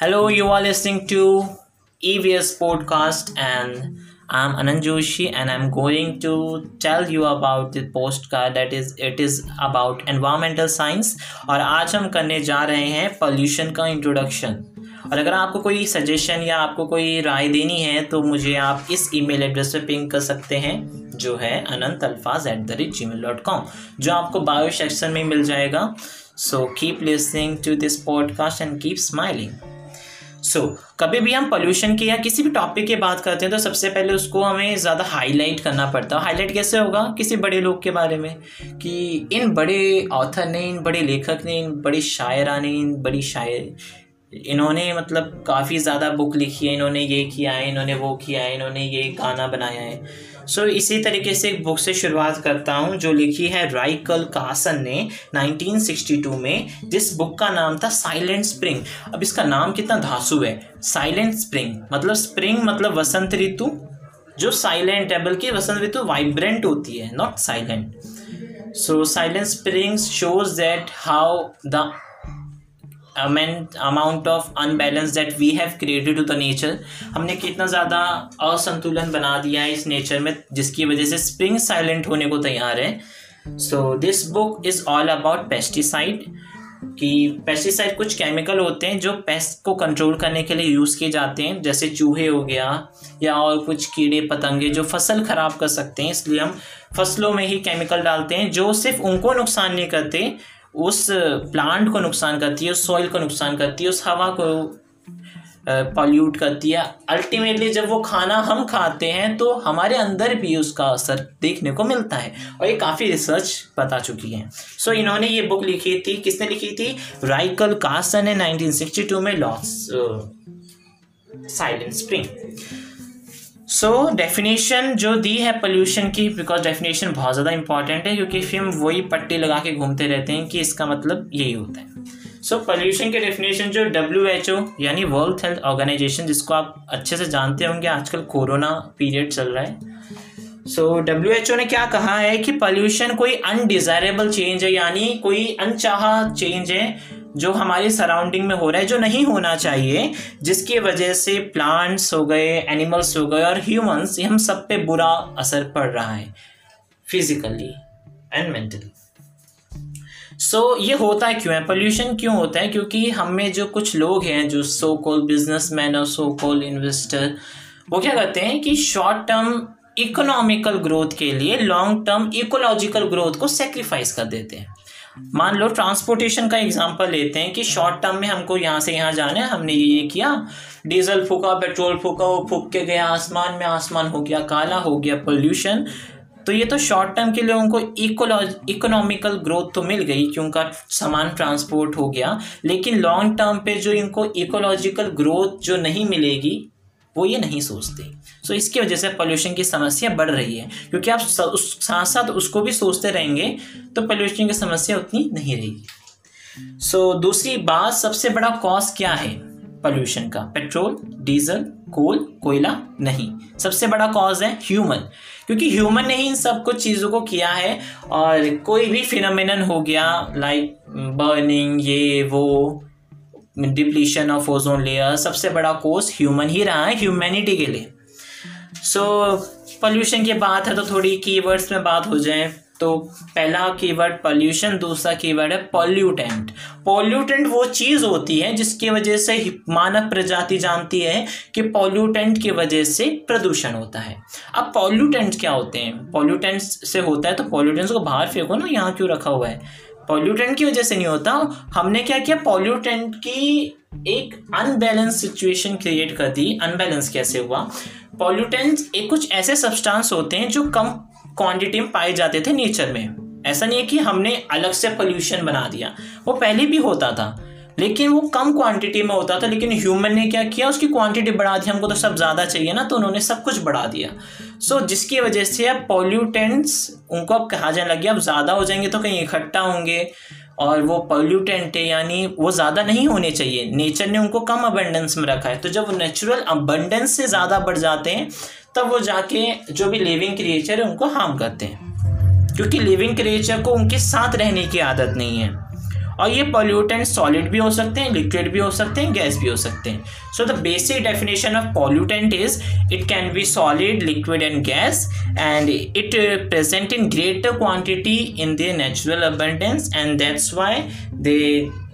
Hello, you are listening to EVS podcast, and I'm Anand Joshi, and I'm going to tell you about the postcard that is it is about environmental science और आज हम करने जा रहे हैं pollution का introduction और अगर आपको कोई सजेशन या आपको कोई राय देनी है तो मुझे आप इस ईमेल एड्रेस पे पिंग कर सकते हैं जो है Anant Alfaz at the rate G mail dot com जो आपको बायो सेक्शन में मिल जाएगा. So keep listening to this podcast and keep smiling so so, कभी भी हम पोल्यूशन की या किसी भी टॉपिक की बात करते हैं तो सबसे पहले उसको हमें ज़्यादा हाईलाइट करना पड़ता है। हाईलाइट कैसे होगा? किसी बड़े लोग के बारे में कि इन बड़े ऑथर ने इन बड़े लेखक ने इन बड़ी शायरा ने इन बड़ी शायर इन्होंने मतलब काफ़ी ज़्यादा बुक लिखी है इन्होंने ये किया है इन्होंने वो किया है इन्होंने ये गाना बनाया है। सो so, इसी तरीके से एक बुक से शुरुआत करता हूँ जो लिखी है राइकल कासन ने 1962 में। जिस बुक का नाम था साइलेंट स्प्रिंग। अब इसका नाम कितना धासु है। Silent spring. मतलब स्प्रिंग मतलब वसंत ऋतु जो साइलेंट है बल्कि वसंत ऋतु वाइब्रेंट होती है not silent so silent springs shows that how the amount of unbalance that we have created to the nature हमने कितना ज़्यादा असंतुलन बना दिया है इस नेचर में, जिसकी वजह से स्प्रिंग साइलेंट होने को तैयार है। So this book is all about pesticide कि पेस्टिसाइड कुछ केमिकल होते हैं जो पेस्ट को कंट्रोल करने के लिए यूज़ किए जाते हैं, जैसे चूहे हो गया, या और कुछ कीड़े पतंगे जो फ़सल ख़राब कर सकते हैं। इसलिए हम फ़सलों में ही केमिकल डालते हैं, जो सिर्फ़ उनको नुकसान नहीं करते उस प्लांट को नुकसान करती है उस सॉइल को नुकसान करती है उस हवा को पॉल्यूट करती है। अल्टीमेटली जब वो खाना हम खाते हैं तो हमारे अंदर भी उसका असर देखने को मिलता है। और ये काफ़ी रिसर्च बता चुकी है। सो so, इन्होंने ये बुक लिखी थी किसने लिखी थी? राइकल कासन ने 1962 में loss Silent Spring so so, definition जो दी है पोल्यूशन की बिकॉज़ डेफिनेशन बहुत ज़्यादा इंपॉर्टेंट है क्योंकि फिर हम वही पट्टी लगा के घूमते रहते हैं कि इसका मतलब यही होता है। सो so, पोल्यूशन के डेफिनेशन जो डब्ल्यू एच ओ यानी वर्ल्ड हेल्थ ऑर्गेनाइजेशन जिसको आप अच्छे से जानते होंगे आजकल कोरोना पीरियड चल रहा है। सो डब्ल्यू एच ओ ने क्या कहा है कि पोल्यूशन कोई अनडिजायरेबल चेंज है यानी कोई अनचाहा चेंज है जो हमारे सराउंडिंग में हो रहा है जो नहीं होना चाहिए जिसकी वजह से प्लांट्स हो गए एनिमल्स हो गए और ह्यूमंस ये हम सब पे बुरा असर पड़ रहा है physically and mentally so so, ये होता है क्यों है? पोल्यूशन क्यों होता है? क्योंकि हम में जो कुछ लोग हैं जो सो कॉल बिज़नेस मैन और सो कॉल इन्वेस्टर वो क्या करते हैं कि शॉर्ट टर्म इकोनॉमिकल ग्रोथ के लिए लॉन्ग टर्म इकोलॉजिकल ग्रोथ को सेक्रीफाइस कर देते हैं। मान लो ट्रांसपोर्टेशन का एग्जांपल लेते हैं कि शॉर्ट टर्म में हमको यहाँ से यहाँ जाना है, हमने ये किया। डीजल फूका पेट्रोल फूका, वो फूक के गया, आसमान में आसमान हो गया, काला हो गया पोल्यूशन तो ये तो शॉर्ट टर्म के लिए उनको इकोनॉमिकल ग्रोथ तो मिल गई, कि उनका सामान ट्रांसपोर्ट हो गया। लेकिन लॉन्ग टर्म पे जो इनको इकोलॉजिकल ग्रोथ जो नहीं मिलेगी, वो ये नहीं सोचते। सो इसकी वजह से पॉल्यूशन की समस्या बढ़ रही है। क्योंकि आप उस साथ साथ उसको भी सोचते रहेंगे तो पॉल्यूशन की समस्या उतनी नहीं रहेगी। सो so, दूसरी बात सबसे बड़ा कॉज क्या है पॉल्यूशन का? पेट्रोल डीजल कोल कोयला नहीं। सबसे बड़ा कॉज है ह्यूमन क्योंकि ह्यूमन ने ही इन सब कुछ चीज़ों को किया है और कोई भी फिनोमिनन हो गया लाइक बर्निंग ये वो डिप्लीशन ऑफ़ ओजोन लेयर सबसे बड़ा कोर्स ह्यूमन ही रहा है ह्यूमैनिटी के लिए। सो so, पोल्यूशन की बात है तो थोड़ी कीवर्ड्स में बात हो जाए। तो पहला कीवर्ड पॉल्यूशन दूसरा कीवर्ड है पॉल्यूटेंट पॉल्यूटेंट वो चीज़ होती है जिसकी वजह से मानव प्रजाति जानती है कि पॉल्यूटेंट की वजह से प्रदूषण होता है। अब पॉल्यूटेंट क्या होते हैं? पॉल्यूटेंट से होता है तो पॉल्यूटेंट्स को बाहर फेंको ना यहाँ क्यों रखा हुआ है? पॉल्यूटेंट की वजह से नहीं होता। हमने क्या किया? पॉल्यूटेंट की एक अनबैलेंस सिचुएशन क्रिएट कर दी। अनबैलेंस कैसे हुआ? पॉल्यूटेंट्स एक कुछ ऐसे सब्सटेंस होते हैं जो कम क्वांटिटी में पाए जाते थे नेचर में। ऐसा नहीं है कि हमने अलग से पोल्यूशन बना दिया। वो पहले भी होता था लेकिन वो कम क्वांटिटी में होता था लेकिन ह्यूमन ने क्या किया? उसकी क्वांटिटी बढ़ा दी। हमको तो सब ज़्यादा चाहिए ना तो उन्होंने सब कुछ बढ़ा दिया। सो so, जिसकी वजह से अब पॉल्यूटेंट्स उनको अब कहा जाने लगे अब ज़्यादा हो जाएँगे तो कहीं इकट्ठा होंगे। और वो पॉल्यूटेंट है, यानी वो ज़्यादा नहीं होने चाहिए। नेचर ने उनको कम अबंडेंस में रखा है। तो जब वो नेचुरल अबंडेंस से ज़्यादा बढ़ जाते हैं, तब वो जाके जो भी लिविंग क्रिएचर है, उनको हार्म करते हैं। क्योंकि लिविंग क्रिएचर को उनके साथ रहने की आदत नहीं है। और ये पॉल्यूटेंट सॉलिड भी हो सकते हैं लिक्विड भी हो सकते हैं गैस भी हो सकते हैं। So the basic definition of pollutant is it can be solid liquid and gas and it present in greater quantity in the natural abundance and that's why they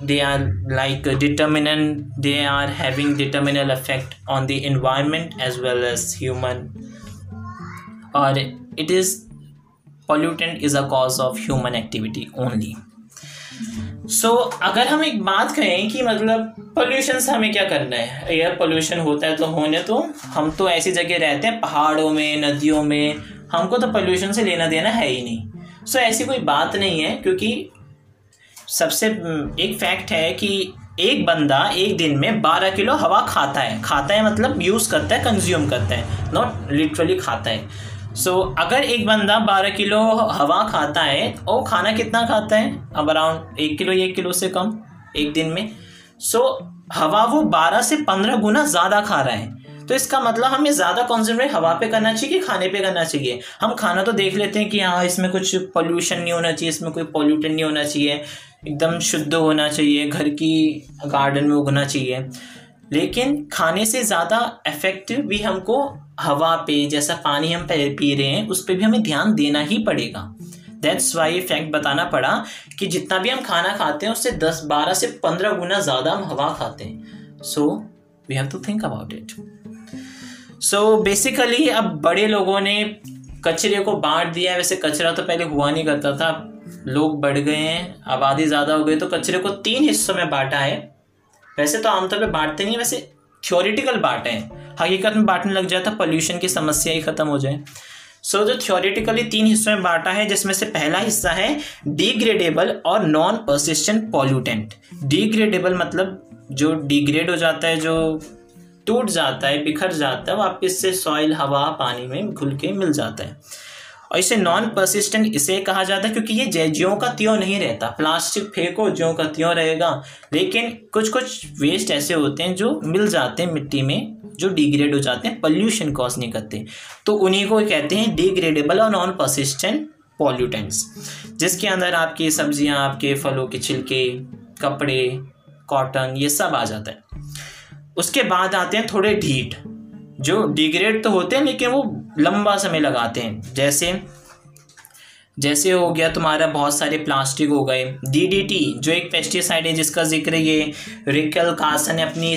they are like determinant they are having detrimental effect on the environment as well as human और it is pollutant is a cause of human activity only so so, अगर हम एक बात कहें कि मतलब pollution से हमें क्या करना है? एयर पोल्यूशन होता है तो होने तो हम तो ऐसी जगह रहते हैं पहाड़ों में नदियों में हमको तो पोल्यूशन से लेना देना है ही नहीं। सो so, ऐसी कोई बात नहीं है क्योंकि सबसे एक फैक्ट है कि एक बंदा एक दिन में बारह किलो हवा खाता है। खाता है मतलब यूज़ करता है कंज्यूम करता है नॉट लिटरली खाता है। सो so, अगर एक बंदा बारह किलो हवा खाता है वो खाना कितना खाता है? अब अराउंड एक किलो एक किलो से कम एक दिन में। सो so, हवा वो बारह से पंद्रह गुना ज़्यादा खा रहा है। तो इसका मतलब हमें ज़्यादा कॉन्सेंट्रेट हवा पे करना चाहिए कि खाने पे करना चाहिए? हम खाना तो देख लेते हैं कि हाँ इसमें कुछ पोल्यूशन नहीं होना चाहिए इसमें कोई पोल्यूटन नहीं होना चाहिए। एकदम शुद्ध होना चाहिए घर की गार्डन में उगना चाहिए। लेकिन खाने से ज़्यादा इफ़ेक्टिव भी हमको हवा पे, जैसा पानी हम पी रहे हैं, उस पर भी हमें ध्यान देना ही पड़ेगा। दैट्स वाई फैक्ट बताना पड़ा कि जितना भी हम खाना खाते हैं, उससे दस, बारह से पंद्रह गुना ज़्यादा हम हवा खाते हैं। So we have to think about it so basically अब बड़े लोगों ने कचरे को बांट दिया वैसे कचरा तो पहले हुआ नहीं करता था। लोग बढ़ गए हैं। आबादी ज़्यादा हो गई तो कचरे को तीन हिस्सों में बांटा है। वैसे तो आमतौर पर बांटते नहीं वैसे थ्योरिटिकल बांटे हैं। हकीकत में बांटने लग जाए तो पोल्यूशन की समस्या ही खत्म हो जाए। सो so, जो थ्योरिटिकली तीन हिस्सों में बांटा है जिसमें से पहला हिस्सा है डिग्रेडेबल और नॉन परसिस्टेंट पॉल्यूटेंट डिग्रेडेबल मतलब जो डिग्रेड हो जाता है जो टूट जाता है बिखर जाता है वापिस से सॉइल हवा पानी में घुल के मिल जाता है। और इसे नॉन परसिस्टेंट इसे कहा जाता है, क्योंकि ये ज्यों का त्यों नहीं रहता। प्लास्टिक फेंको, ज्यों का त्यों रहेगा। लेकिन कुछ कुछ वेस्ट ऐसे होते हैं जो मिल जाते हैं मिट्टी में, जो डिग्रेड हो जाते हैं पॉल्यूशन कॉज नहीं करते। तो उन्हीं को कहते हैं डिग्रेडेबल और नॉन परसिस्टेंट पॉल्यूटेंट्स जिसके अंदर आपकी सब्ज़ियाँ, आपके फलों के छिलके, कपड़े कॉटन ये सब आ जाता है। उसके बाद आते हैं थोड़े ढीठ जो डिग्रेड तो होते हैं, लेकिन वो लंबा समय लगाते हैं। जैसे जैसे हो गया तुम्हारा बहुत सारे प्लास्टिक हो गए। डीडीटी जो एक पेस्टिसाइड है जिसका ज़िक्र ये रिकल कासन ने अपनी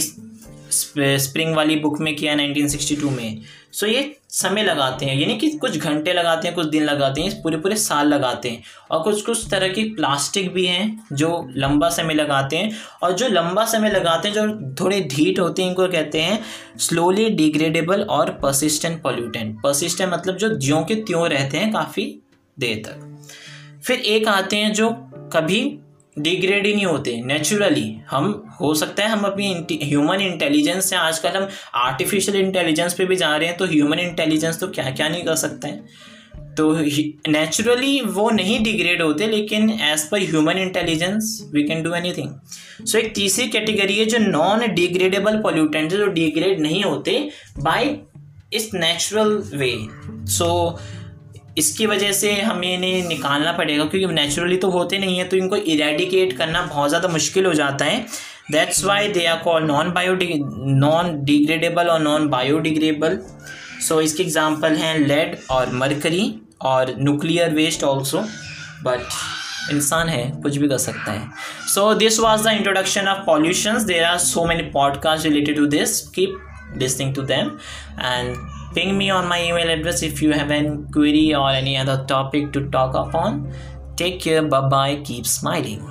स्प्रिंग वाली बुक में किया 1962 में। सो ये समय लगाते हैं, यानी कि कुछ घंटे लगाते हैं, कुछ दिन लगाते हैं पूरे पूरे साल लगाते हैं। और कुछ कुछ तरह की प्लास्टिक भी हैं जो लंबा समय लगाते हैं, और जो लंबा समय लगाते हैं, जो थोड़े ढीट होते हैं, इनको कहते हैं स्लोली डिग्रेडेबल और परसिस्टेंट पॉल्यूटेंट परसिस्टेंट मतलब जो ज्यों के त्यों रहते हैं काफ़ी देर तक। फिर एक आते हैं जो कभी डिग्रेड ही नहीं होते नेचुरली हम, हो सकता है हम अपनी ह्यूमन इंटेलिजेंस से आजकल हम आर्टिफिशियल इंटेलिजेंस पे भी जा रहे हैं तो ह्यूमन इंटेलिजेंस तो क्या क्या नहीं कर सकते हैं? तो नेचुरली वो नहीं डिग्रेड होते, लेकिन as per human intelligence we can do anything so एक तीसरी कैटेगरी है जो नॉन डिग्रेडेबल पॉल्यूटेंट है, जो डिग्रेड नहीं होते बाय इस नेचुरल वे सो इसकी वजह से हमें इन्हें निकालना पड़ेगा, क्योंकि नेचुरली तो होते नहीं है तो इनको इरेडिकेट करना बहुत ज़्यादा मुश्किल हो जाता है। That's why they are call non bio non degradable और नॉन बायोडिग्रेडेबल सो इसके एग्ज़ाम्पल हैं लेड और मरकरी और न्यूक्लियर वेस्ट ऑल्सो बट इंसान है, कुछ भी कर सकता है। So this was the introduction of pollution there are so many podcast related to this keep listening to them and ping me on my email address if you have any query or any other topic to talk upon. Take care. Bye bye keep smiling